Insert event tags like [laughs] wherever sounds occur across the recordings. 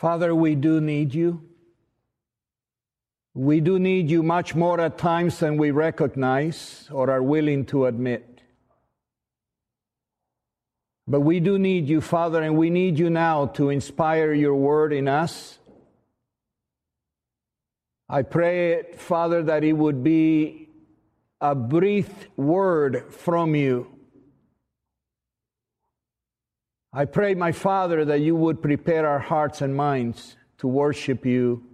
Father, we do need you. We do need you much more at times than we recognize or are willing to admit. But we do need you, Father, and we need you now to inspire your word in us. I pray, Father, that it would be a brief word from you. I pray, my Father, that you would prepare our hearts and minds to worship you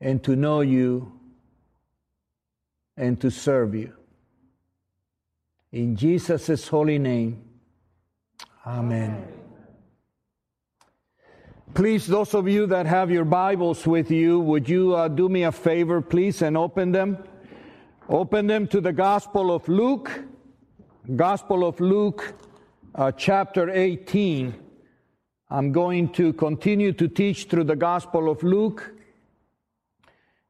and to know you and to serve you. In Jesus' holy name, amen. Please, those of you that have your Bibles with you, would you uh, do me a favor, please, and open them? Open them to the Gospel of Luke, Gospel of Luke, uh, chapter 18. I'm going to continue to teach through the Gospel of Luke.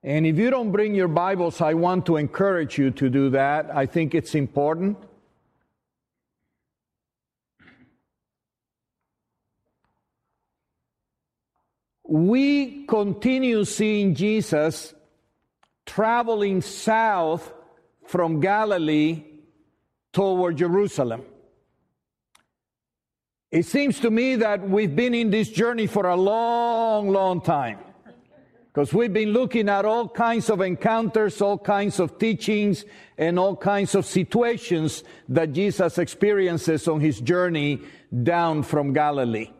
And if you don't bring your Bibles, I want to encourage you to do that. I think it's important. we continue seeing Jesus traveling south from Galilee toward Jerusalem. It seems to me that we've been in this journey for a long, long time. Because we've been looking at all kinds of encounters, all kinds of teachings, and all kinds of situations that Jesus experiences on his journey down from Galilee.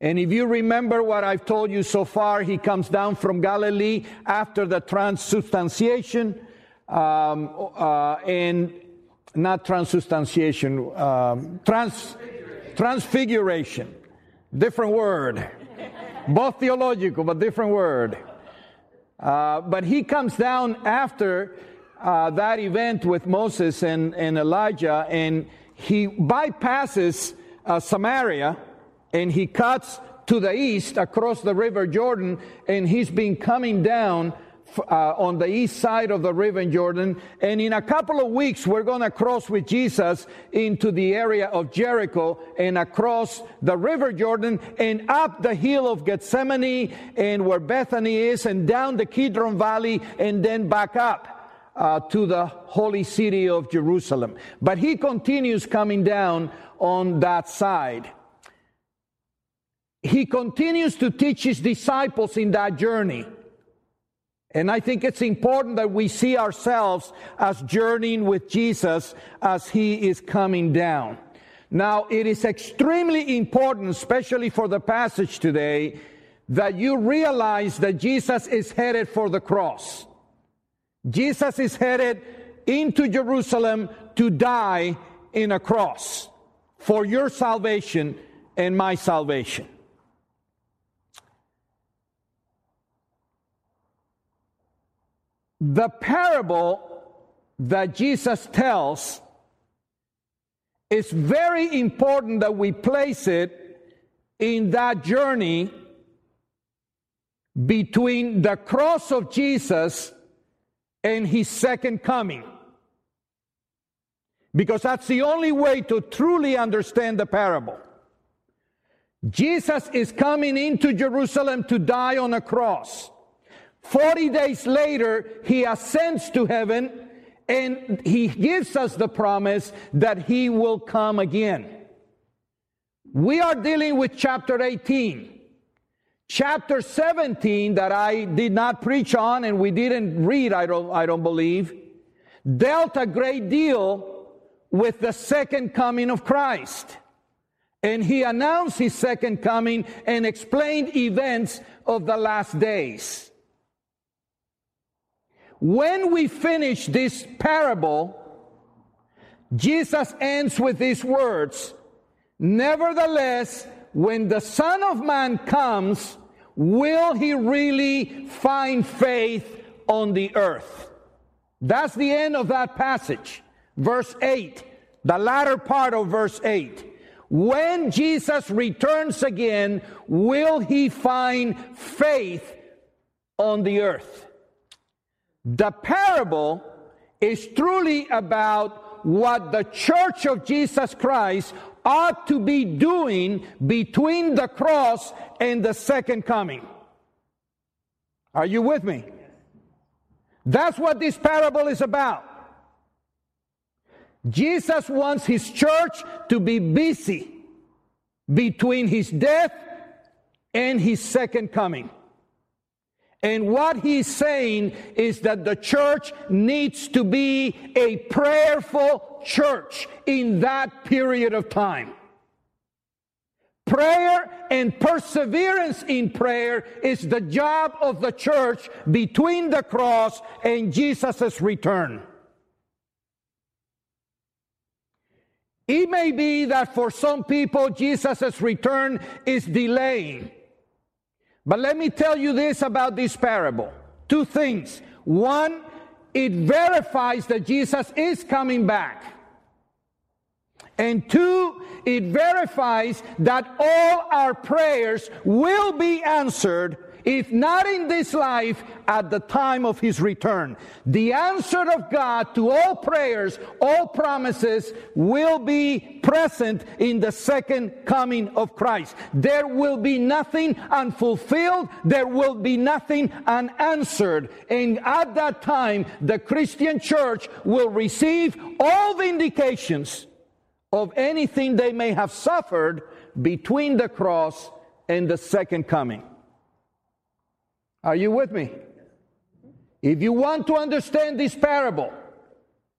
And if you remember what I've told you so far, he comes down from Galilee after the transubstantiation, um, uh, and not transubstantiation, um, trans, transfiguration. Different word. [laughs] Both theological, but different word. Uh, but he comes down after uh, that event with Moses and, and Elijah, and he bypasses uh, Samaria and he cuts to the east across the river Jordan, and he's been coming down uh, on the east side of the river Jordan. And in a couple of weeks, we're going to cross with Jesus into the area of Jericho and across the river Jordan and up the hill of Gethsemane and where Bethany is and down the Kidron Valley and then back up. Uh, to the holy city of Jerusalem. But he continues coming down on that side he continues to teach his disciples in that journey. And I think it's important that we see ourselves as journeying with Jesus as he is coming down. Now, it is extremely important, especially for the passage today, that you realize that Jesus is headed for the cross. Jesus is headed into Jerusalem to die in a cross for your salvation and my salvation. The parable that Jesus tells is very important that we place it in that journey between the cross of Jesus and his second coming. Because that's the only way to truly understand the parable. Jesus is coming into Jerusalem to die on a cross. 40 days later, he ascends to heaven and he gives us the promise that he will come again. We are dealing with chapter 18. Chapter 17 that I did not preach on and we didn't read, I don't, I don't believe, dealt a great deal with the second coming of Christ. And he announced his second coming and explained events of the last days. When we finish this parable, Jesus ends with these words Nevertheless, when the Son of Man comes, will he really find faith on the earth? That's the end of that passage. Verse 8, the latter part of verse 8. When Jesus returns again, will he find faith on the earth? The parable is truly about what the church of Jesus Christ ought to be doing between the cross and the second coming. Are you with me? That's what this parable is about. Jesus wants his church to be busy between his death and his second coming. And what he's saying is that the church needs to be a prayerful church in that period of time. Prayer and perseverance in prayer is the job of the church between the cross and Jesus' return. It may be that for some people, Jesus' return is delaying. But let me tell you this about this parable two things. One, it verifies that Jesus is coming back. And two, it verifies that all our prayers will be answered if not in this life, at the time of his return. The answer of God to all prayers, all promises will be present in the second coming of Christ. There will be nothing unfulfilled. There will be nothing unanswered. And at that time, the Christian church will receive all the indications of anything they may have suffered between the cross and the second coming. Are you with me? If you want to understand this parable,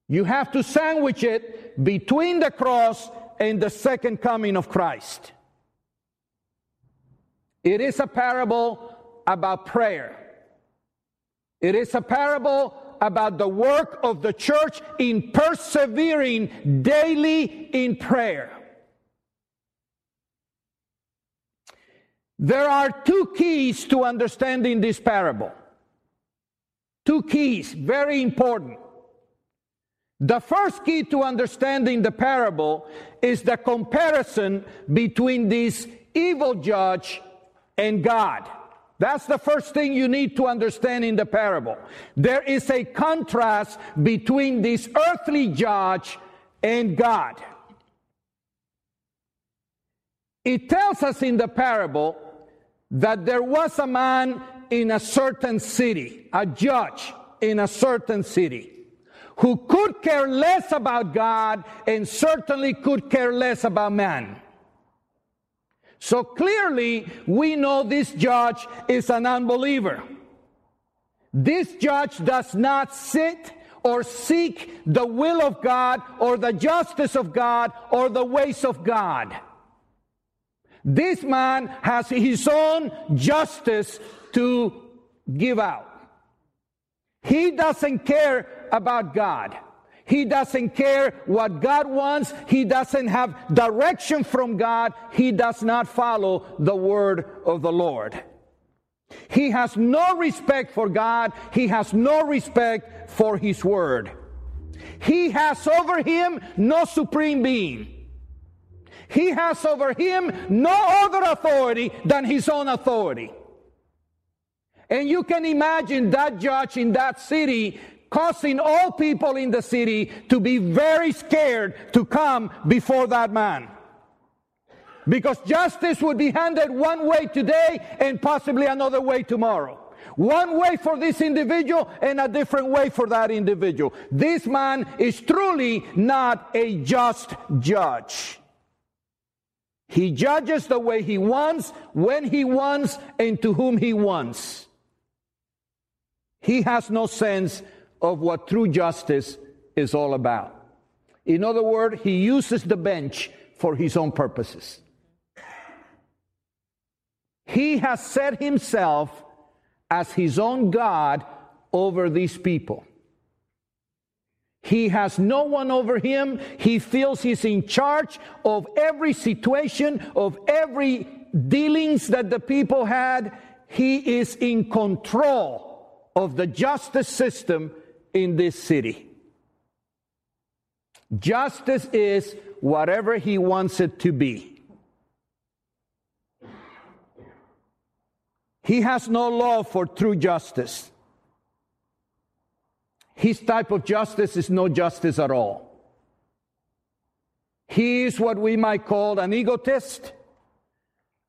you have to sandwich it between the cross and the second coming of Christ. It is a parable about prayer. It is a parable about the work of the church in persevering daily in prayer. There are two keys to understanding this parable. Two keys, very important. The first key to understanding the parable is the comparison between this evil judge and God. That's the first thing you need to understand in the parable. There is a contrast between this earthly judge and God. It tells us in the parable that there was a man in a certain city, a judge in a certain city, who could care less about God and certainly could care less about man. So clearly, we know this judge is an unbeliever. This judge does not sit or seek the will of God or the justice of God or the ways of God. This man has his own justice to give out. He doesn't care about God. He doesn't care what God wants. He doesn't have direction from God. He does not follow the word of the Lord. He has no respect for God. He has no respect for his word. He has over him no supreme being. He has over him no other authority than his own authority. And you can imagine that judge in that city causing all people in the city to be very scared to come before that man. Because justice would be handed one way today and possibly another way tomorrow. One way for this individual and a different way for that individual. This man is truly not a just judge. He judges the way he wants, when he wants, and to whom he wants. He has no sense of what true justice is all about. In other words, he uses the bench for his own purposes. He has set himself as his own God over these people. He has no one over him. He feels he's in charge of every situation, of every dealings that the people had. He is in control of the justice system in this city. Justice is whatever he wants it to be. He has no law for true justice. His type of justice is no justice at all. He is what we might call an egotist,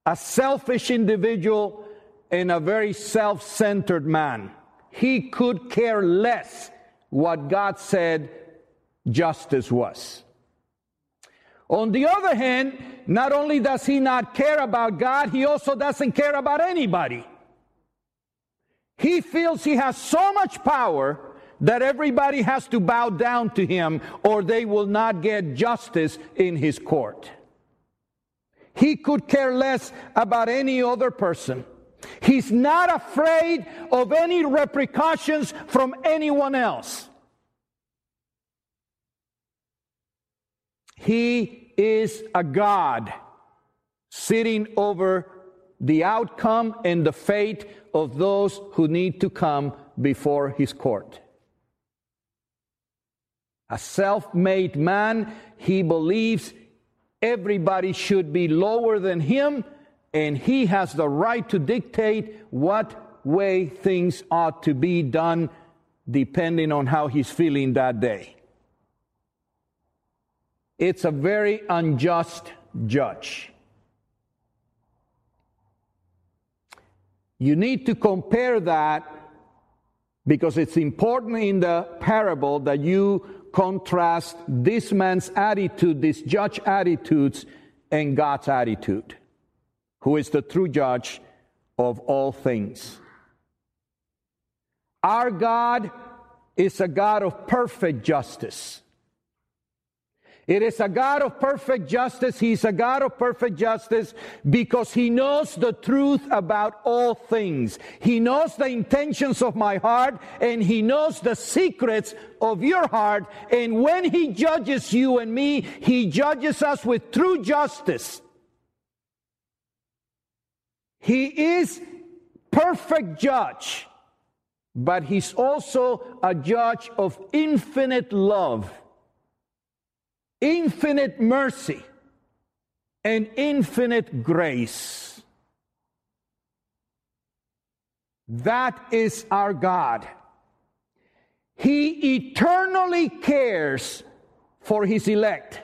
a selfish individual, and a very self centered man. He could care less what God said justice was. On the other hand, not only does he not care about God, he also doesn't care about anybody. He feels he has so much power that everybody has to bow down to him or they will not get justice in his court. He could care less about any other person. He's not afraid of any repercussions from anyone else. He is a God sitting over the outcome and the fate of those who need to come before his court. A self made man, he believes everybody should be lower than him, and he has the right to dictate what way things ought to be done depending on how he's feeling that day. It's a very unjust judge. You need to compare that because it's important in the parable that you contrast this man's attitude, this judge attitudes, and God's attitude, who is the true judge of all things. Our God is a God of perfect justice. It is a God of perfect justice. He's a God of perfect justice because He knows the truth about all things. He knows the intentions of my heart and He knows the secrets of your heart. And when He judges you and me, He judges us with true justice. He is perfect judge, but He's also a judge of infinite love infinite mercy and infinite grace. That is our God. He eternally cares for his elect.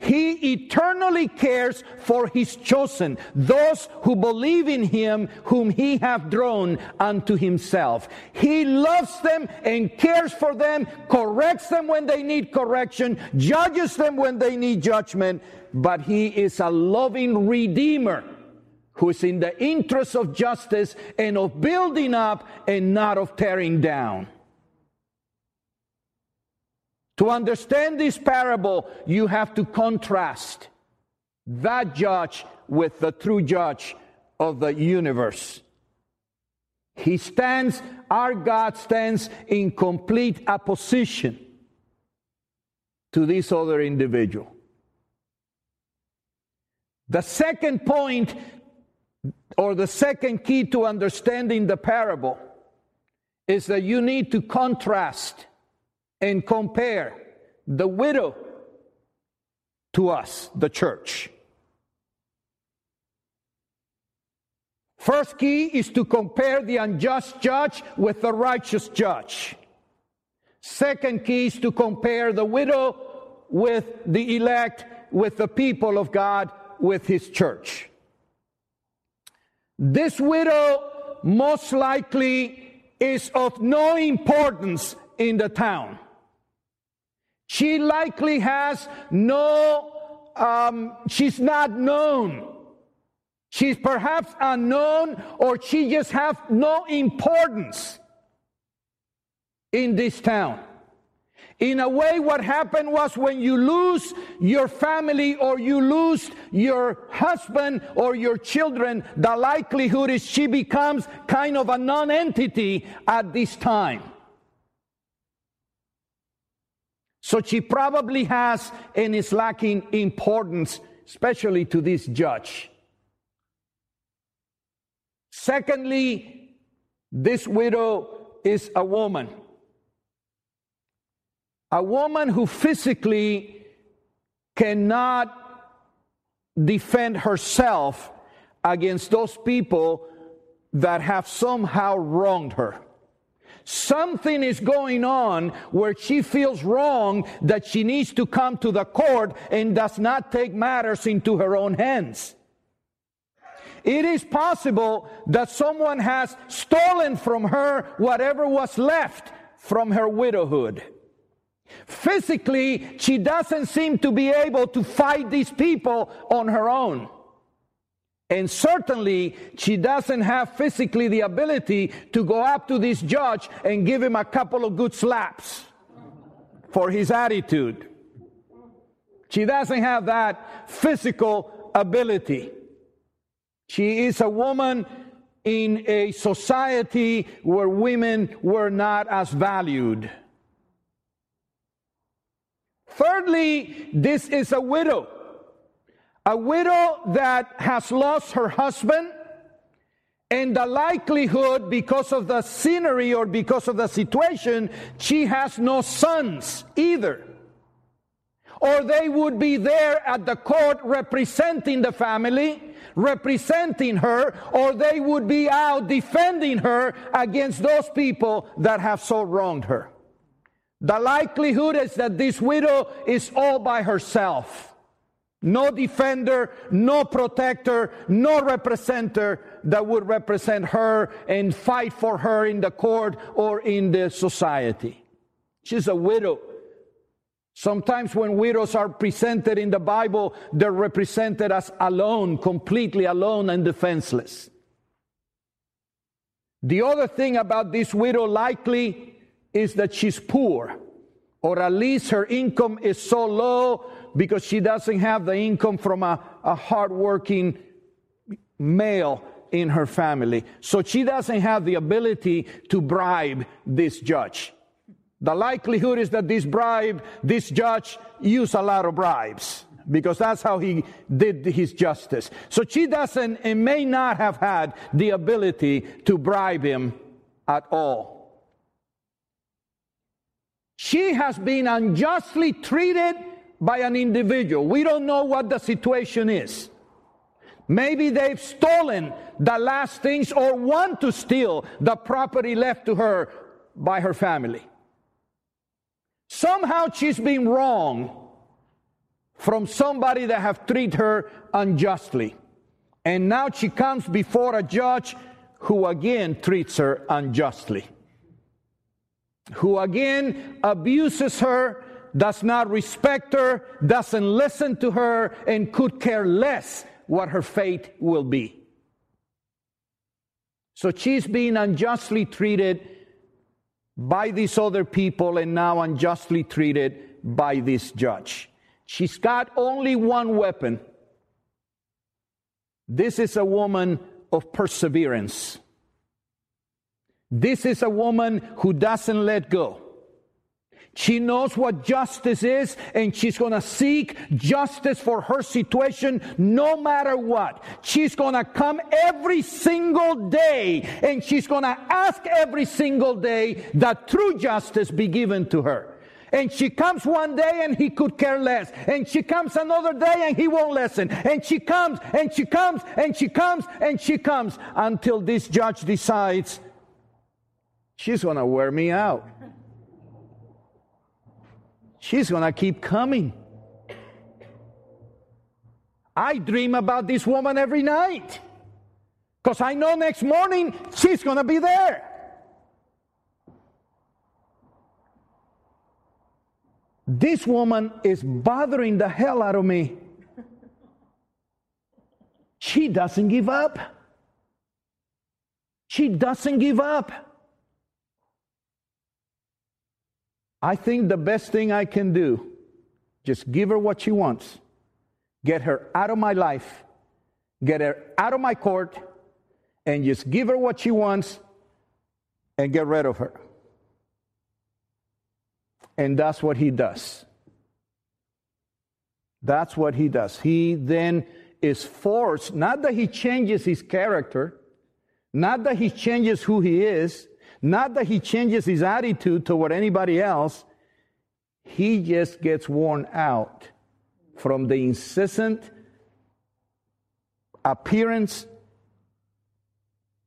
He eternally cares for his chosen, those who believe in him whom he hath drawn unto himself. He loves them and cares for them, corrects them when they need correction, judges them when they need judgment, but he is a loving redeemer who is in the interest of justice and of building up and not of tearing down. To understand this parable, you have to contrast that judge with the true judge of the universe. He stands, our God stands in complete opposition to this other individual. The second point, or the second key to understanding the parable, is that you need to contrast and compare the widow to us, the church. First key is to compare the unjust judge with the righteous judge. Second key is to compare the widow with the elect, with the people of God, with his church. This widow most likely is of no importance in the town. She likely has no, um, she's not known. She's perhaps unknown or she just has no importance in this town. In a way, what happened was when you lose your family or you lose your husband or your children, the likelihood is she becomes kind of a non entity at this time. So she probably has and is lacking importance, especially to this judge. Secondly, this widow is a woman. A woman who physically cannot defend herself against those people that have somehow wronged her. Something is going on where she feels wrong that she needs to come to the court and does not take matters into her own hands. It is possible that someone has stolen from her whatever was left from her widowhood. Physically, she doesn't seem to be able to fight these people on her own. And certainly, she doesn't have physically the ability to go up to this judge and give him a couple of good slaps for his attitude. She doesn't have that physical ability. She is a woman in a society where women were not as valued. Thirdly, this is a widow. A widow that has lost her husband, and the likelihood, because of the scenery or because of the situation, she has no sons either. Or they would be there at the court representing the family, representing her, or they would be out defending her against those people that have so wronged her. The likelihood is that this widow is all by herself. No defender, no protector, no representative that would represent her and fight for her in the court or in the society. She's a widow. Sometimes when widows are presented in the Bible, they're represented as alone, completely alone and defenseless. The other thing about this widow likely is that she's poor, or at least her income is so low because she doesn't have the income from a, a hardworking male in her family. So she doesn't have the ability to bribe this judge. The likelihood is that this bribe, this judge used a lot of bribes because that's how he did his justice. So she doesn't and may not have had the ability to bribe him at all. She has been unjustly treated by an individual. We don't know what the situation is. Maybe they've stolen the last things or want to steal the property left to her by her family. Somehow she's been wrong from somebody that have treated her unjustly. And now she comes before a judge who again treats her unjustly. Who again abuses her, does not respect her, doesn't listen to her, and could care less what her fate will be. So she's being unjustly treated by these other people and now unjustly treated by this judge. She's got only one weapon. This is a woman of perseverance. This is a woman who doesn't let go. She knows what justice is and she's going to seek justice for her situation no matter what. She's going to come every single day and she's going to ask every single day that true justice be given to her. And she comes one day and he could care less. And she comes another day and he won't listen. And she comes and she comes and she comes and she comes until this judge decides she's going to wear me out. She's going to keep coming. I dream about this woman every night because I know next morning she's going to be there. This woman is bothering the hell out of me. She doesn't give up. She doesn't give up. I think the best thing I can do, just give her what she wants, get her out of my life, get her out of my court, and just give her what she wants and get rid of her. And that's what he does. That's what he does. He then is forced, not that he changes his character, not that he changes who he is, not that he changes his attitude toward anybody else, he just gets worn out from the incessant appearance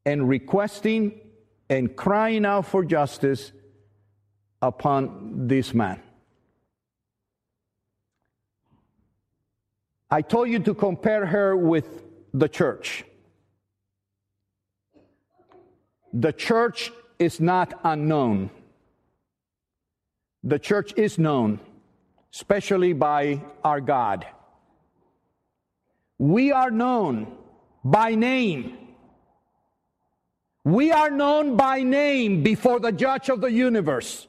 and requesting and crying out for justice upon this man. I told you to compare her with the church. The church is not unknown. The church is known, especially by our God. We are known by name. We are known by name before the judge of the universe.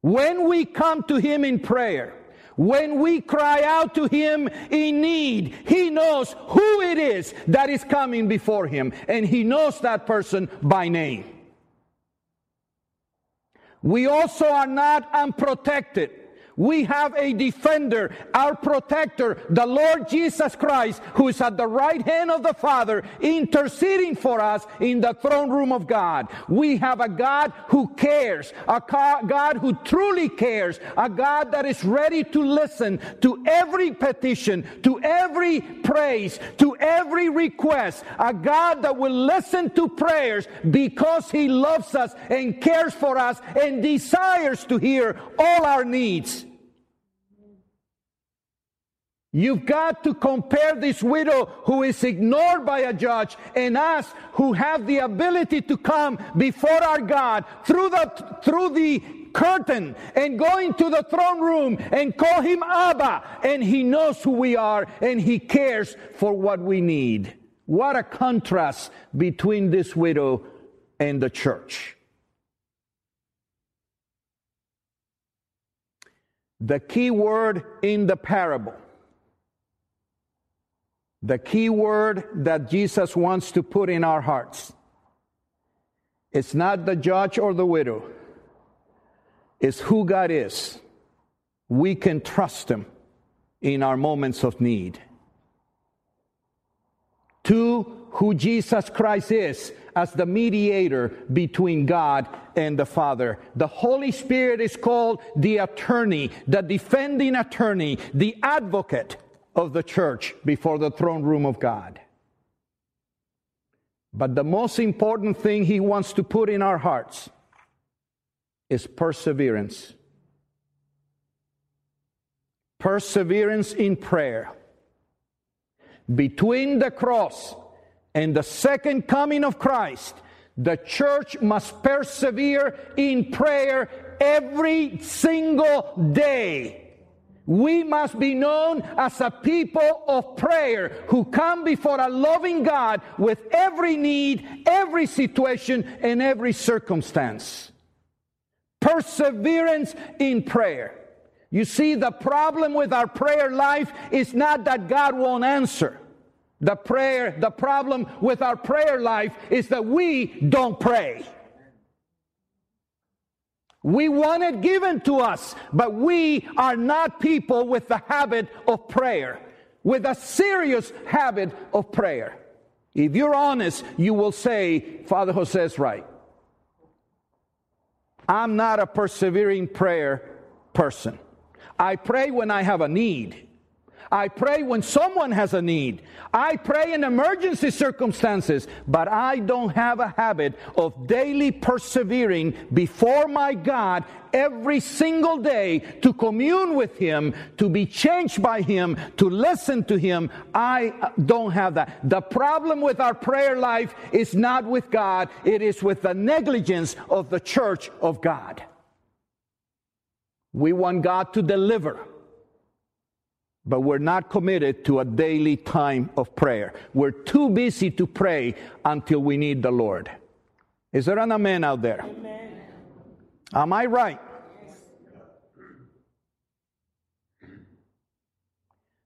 When we come to him in prayer, when we cry out to him in need, he knows who it is that is coming before him, and he knows that person by name. We also are not unprotected we have a defender, our protector, the Lord Jesus Christ, who is at the right hand of the Father, interceding for us in the throne room of God. We have a God who cares, a God who truly cares, a God that is ready to listen to every petition, to every praise, to every request, a God that will listen to prayers because He loves us and cares for us and desires to hear all our needs. You've got to compare this widow who is ignored by a judge and us who have the ability to come before our God through the, through the curtain and go into the throne room and call him Abba. And he knows who we are and he cares for what we need. What a contrast between this widow and the church. The key word in the parable the key word that Jesus wants to put in our hearts. It's not the judge or the widow. It's who God is. We can trust Him in our moments of need. Two, who Jesus Christ is as the mediator between God and the Father. The Holy Spirit is called the attorney, the defending attorney, the advocate of the church before the throne room of God. But the most important thing he wants to put in our hearts is perseverance. Perseverance in prayer. Between the cross and the second coming of Christ, the church must persevere in prayer every single day we must be known as a people of prayer who come before a loving God with every need, every situation, and every circumstance. Perseverance in prayer. You see, the problem with our prayer life is not that God won't answer. The prayer, the problem with our prayer life is that we don't pray. We want it given to us, but we are not people with the habit of prayer, with a serious habit of prayer. If you're honest, you will say, Father Jose is right. I'm not a persevering prayer person. I pray when I have a need. I pray when someone has a need. I pray in emergency circumstances, but I don't have a habit of daily persevering before my God every single day to commune with Him, to be changed by Him, to listen to Him. I don't have that. The problem with our prayer life is not with God, it is with the negligence of the church of God. We want God to deliver but we're not committed to a daily time of prayer. We're too busy to pray until we need the Lord. Is there an amen out there? Amen. Am I right?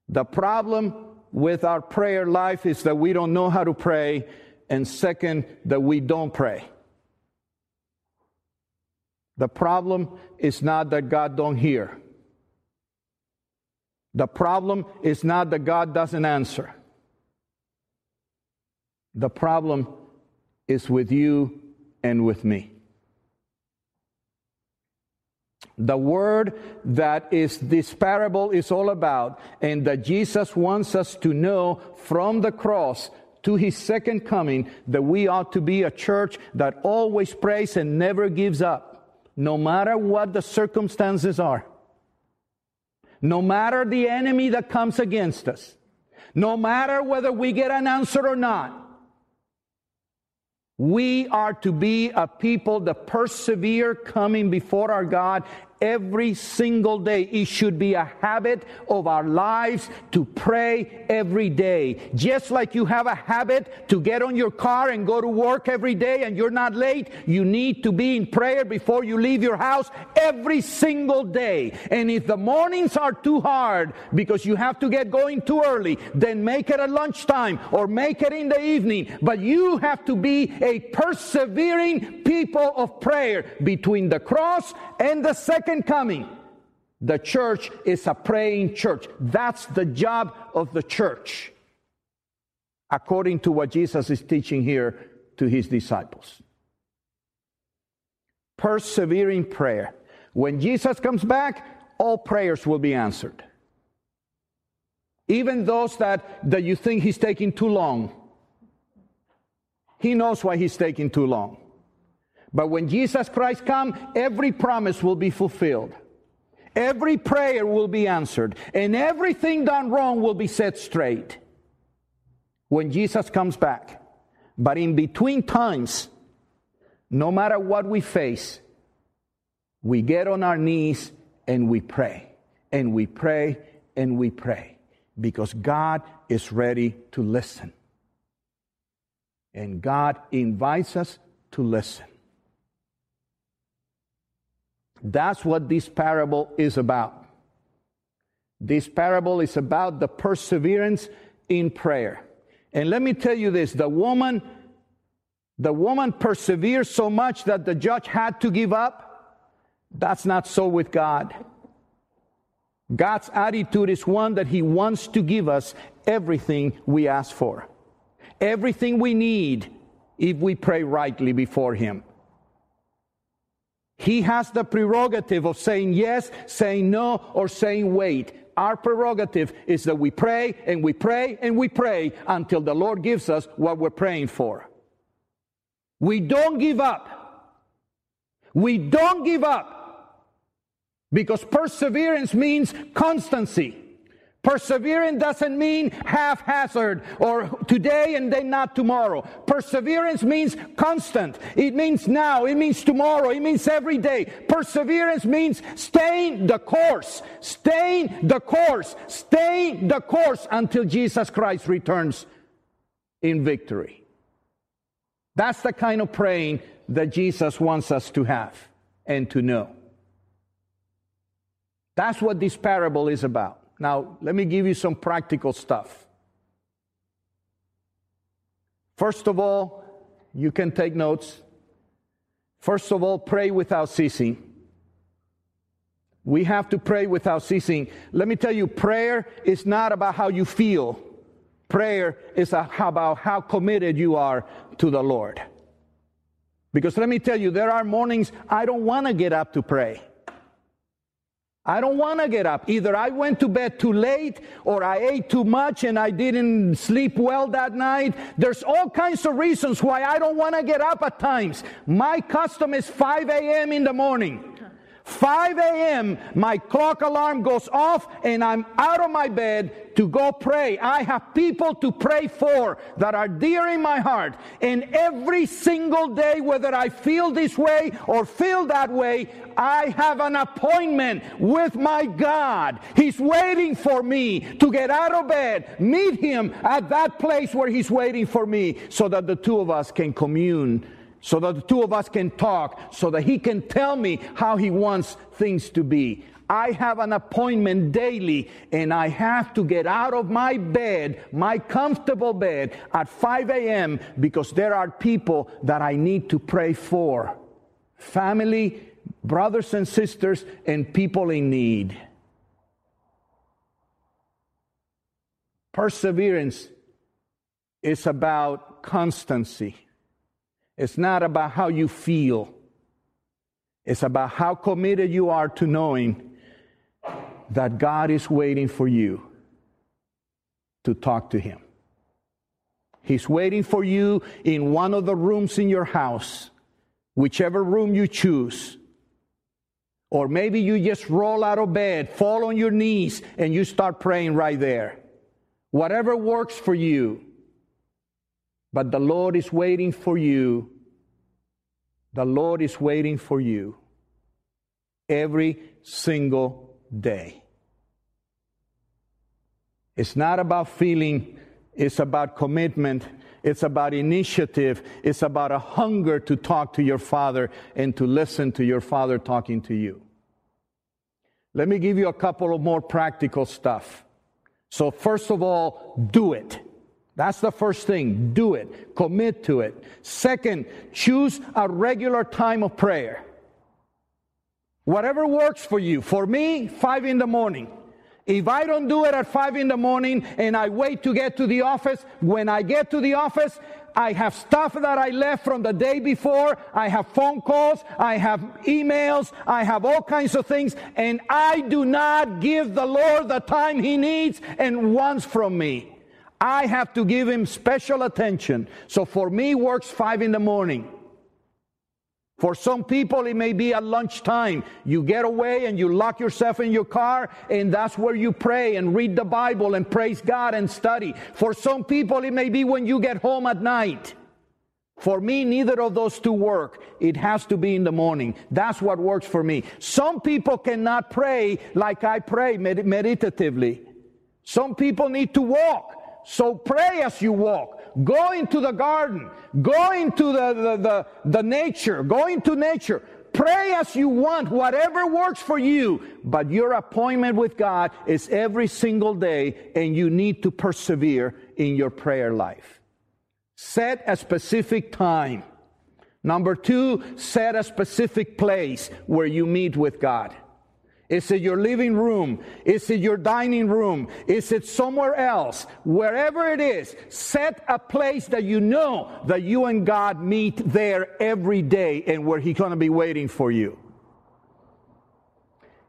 The problem with our prayer life is that we don't know how to pray, and second, that we don't pray. The problem is not that God don't hear. The problem is not that God doesn't answer. The problem is with you and with me. The word that is this parable is all about, and that Jesus wants us to know from the cross to his second coming that we ought to be a church that always prays and never gives up, no matter what the circumstances are, no matter the enemy that comes against us, no matter whether we get an answer or not. We are to be a people that persevere coming before our God every single day. It should be a habit of our lives to pray every day. Just like you have a habit to get on your car and go to work every day and you're not late, you need to be in prayer before you leave your house every single day. And if the mornings are too hard because you have to get going too early, then make it at lunchtime or make it in the evening. But you have to be a persevering people of prayer between the cross and the second coming. The church is a praying church. That's the job of the church, according to what Jesus is teaching here to his disciples. Persevering prayer. When Jesus comes back, all prayers will be answered. Even those that, that you think he's taking too long. He knows why he's taking too long. But when Jesus Christ comes, every promise will be fulfilled. Every prayer will be answered, and everything done wrong will be set straight when Jesus comes back. But in between times, no matter what we face, we get on our knees and we pray, and we pray, and we pray, because God is ready to listen. And God invites us to listen. That's what this parable is about. This parable is about the perseverance in prayer. And let me tell you this, the woman the woman persevered so much that the judge had to give up. That's not so with God. God's attitude is one that he wants to give us everything we ask for. Everything we need if we pray rightly before him. He has the prerogative of saying yes, saying no, or saying wait. Our prerogative is that we pray and we pray and we pray until the Lord gives us what we're praying for. We don't give up. We don't give up because perseverance means constancy. Perseverance doesn't mean haphazard or today and then not tomorrow. Perseverance means constant. It means now. It means tomorrow. It means every day. Perseverance means staying the course. Staying the course. Staying the course until Jesus Christ returns in victory. That's the kind of praying that Jesus wants us to have and to know. That's what this parable is about. Now, let me give you some practical stuff. First of all, you can take notes. First of all, pray without ceasing. We have to pray without ceasing. Let me tell you, prayer is not about how you feel. Prayer is about how committed you are to the Lord. Because let me tell you, there are mornings I don't want to get up to pray. I don't want to get up. Either I went to bed too late or I ate too much and I didn't sleep well that night. There's all kinds of reasons why I don't want to get up at times. My custom is 5 a.m. in the morning. 5 a.m., my clock alarm goes off and I'm out of my bed to go pray. I have people to pray for that are dear in my heart. And every single day, whether I feel this way or feel that way, I have an appointment with my God. He's waiting for me to get out of bed, meet Him at that place where He's waiting for me so that the two of us can commune so that the two of us can talk, so that he can tell me how he wants things to be. I have an appointment daily and I have to get out of my bed, my comfortable bed at 5 a.m. because there are people that I need to pray for. Family, brothers and sisters, and people in need. Perseverance is about constancy. It's not about how you feel. It's about how committed you are to knowing that God is waiting for you to talk to Him. He's waiting for you in one of the rooms in your house, whichever room you choose. Or maybe you just roll out of bed, fall on your knees, and you start praying right there. Whatever works for you. But the Lord is waiting for you. The Lord is waiting for you every single day. It's not about feeling, it's about commitment, it's about initiative, it's about a hunger to talk to your Father and to listen to your Father talking to you. Let me give you a couple of more practical stuff. So, first of all, do it. That's the first thing. Do it. Commit to it. Second, choose a regular time of prayer. Whatever works for you. For me, five in the morning. If I don't do it at five in the morning and I wait to get to the office, when I get to the office, I have stuff that I left from the day before. I have phone calls. I have emails. I have all kinds of things. And I do not give the Lord the time He needs and wants from me. I have to give Him special attention. So for me, works five in the morning. For some people, it may be at lunchtime. You get away and you lock yourself in your car, and that's where you pray and read the Bible and praise God and study. For some people, it may be when you get home at night. For me, neither of those two work. It has to be in the morning. That's what works for me. Some people cannot pray like I pray med- meditatively. Some people need to walk. So pray as you walk. Go into the garden. Go into the, the, the, the nature. Go into nature. Pray as you want, whatever works for you. But your appointment with God is every single day, and you need to persevere in your prayer life. Set a specific time. Number two, set a specific place where you meet with God. Is it your living room? Is it your dining room? Is it somewhere else? Wherever it is, set a place that you know that you and God meet there every day and where He's going to be waiting for you.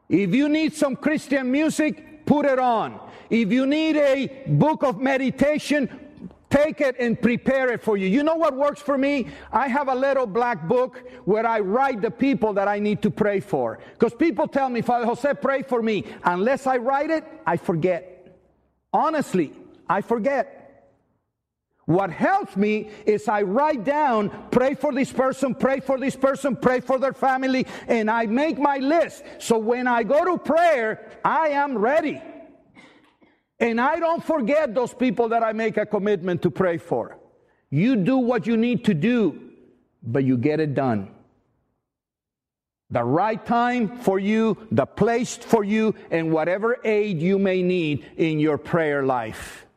If you need some Christian music, put it on. If you need a book of meditation, Take it and prepare it for you. You know what works for me? I have a little black book where I write the people that I need to pray for. Because people tell me, Father Jose, pray for me. Unless I write it, I forget. Honestly, I forget. What helps me is I write down, pray for this person, pray for this person, pray for their family, and I make my list. So when I go to prayer, I am ready. And I don't forget those people that I make a commitment to pray for. You do what you need to do, but you get it done. The right time for you, the place for you, and whatever aid you may need in your prayer life.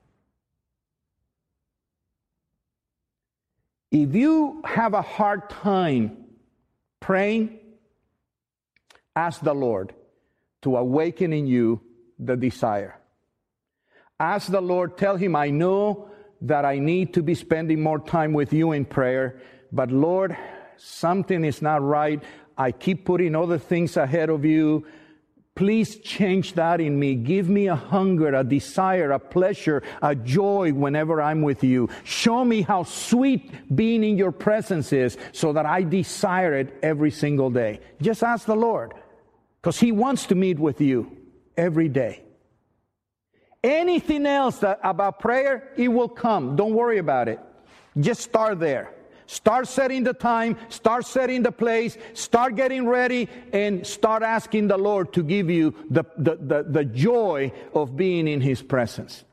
If you have a hard time praying, ask the Lord to awaken in you the desire. Ask the Lord, tell Him, I know that I need to be spending more time with you in prayer, but Lord, something is not right. I keep putting other things ahead of you. Please change that in me. Give me a hunger, a desire, a pleasure, a joy whenever I'm with you. Show me how sweet being in your presence is so that I desire it every single day. Just ask the Lord because He wants to meet with you every day. Anything else that, about prayer, it will come. Don't worry about it. Just start there. Start setting the time, start setting the place, start getting ready, and start asking the Lord to give you the, the, the, the joy of being in His presence.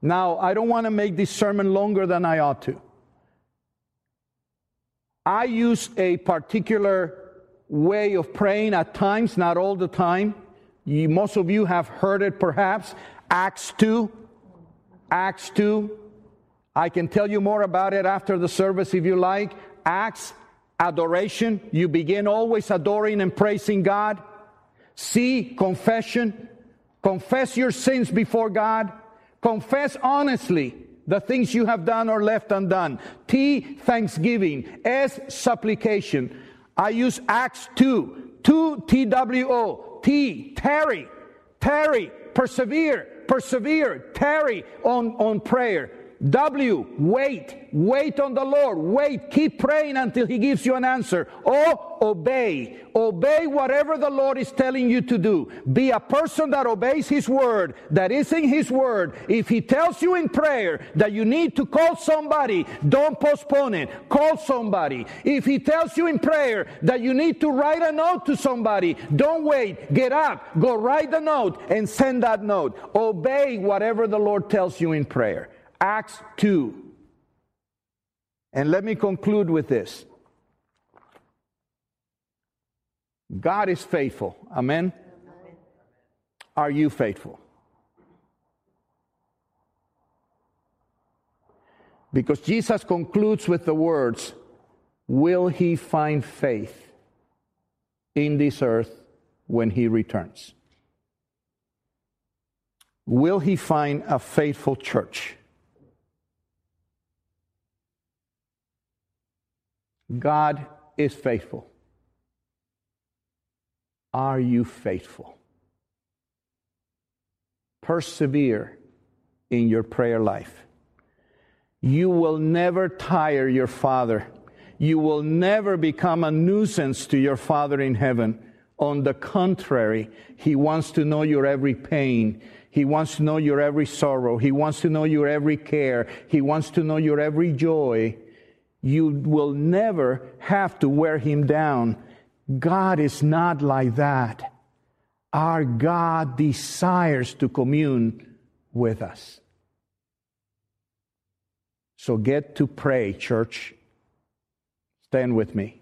Now, I don't want to make this sermon longer than I ought to. I use a particular way of praying at times, not all the time. You, most of you have heard it perhaps. Acts 2. Acts 2. I can tell you more about it after the service if you like. Acts, adoration. You begin always adoring and praising God. C, confession. Confess your sins before God. Confess honestly the things you have done or left undone. T, thanksgiving. S, supplication. I use Acts 2. 2, T-W-O. T, tarry. Tarry. Persevere persevere, tarry on, on prayer. W, wait. Wait on the Lord. Wait. Keep praying until He gives you an answer. O, obey. Obey whatever the Lord is telling you to do. Be a person that obeys His word, that is in His word. If He tells you in prayer that you need to call somebody, don't postpone it. Call somebody. If He tells you in prayer that you need to write a note to somebody, don't wait. Get up. Go write the note and send that note. Obey whatever the Lord tells you in prayer. Acts 2. And let me conclude with this God is faithful. Amen? Are you faithful? Because Jesus concludes with the words, Will he find faith in this earth when he returns? Will he find a faithful church? God is faithful. Are you faithful? Persevere in your prayer life. You will never tire your Father. You will never become a nuisance to your Father in heaven. On the contrary, He wants to know your every pain. He wants to know your every sorrow. He wants to know your every care. He wants to know your every joy you will never have to wear him down. God is not like that. Our God desires to commune with us. So get to pray, church. Stand with me.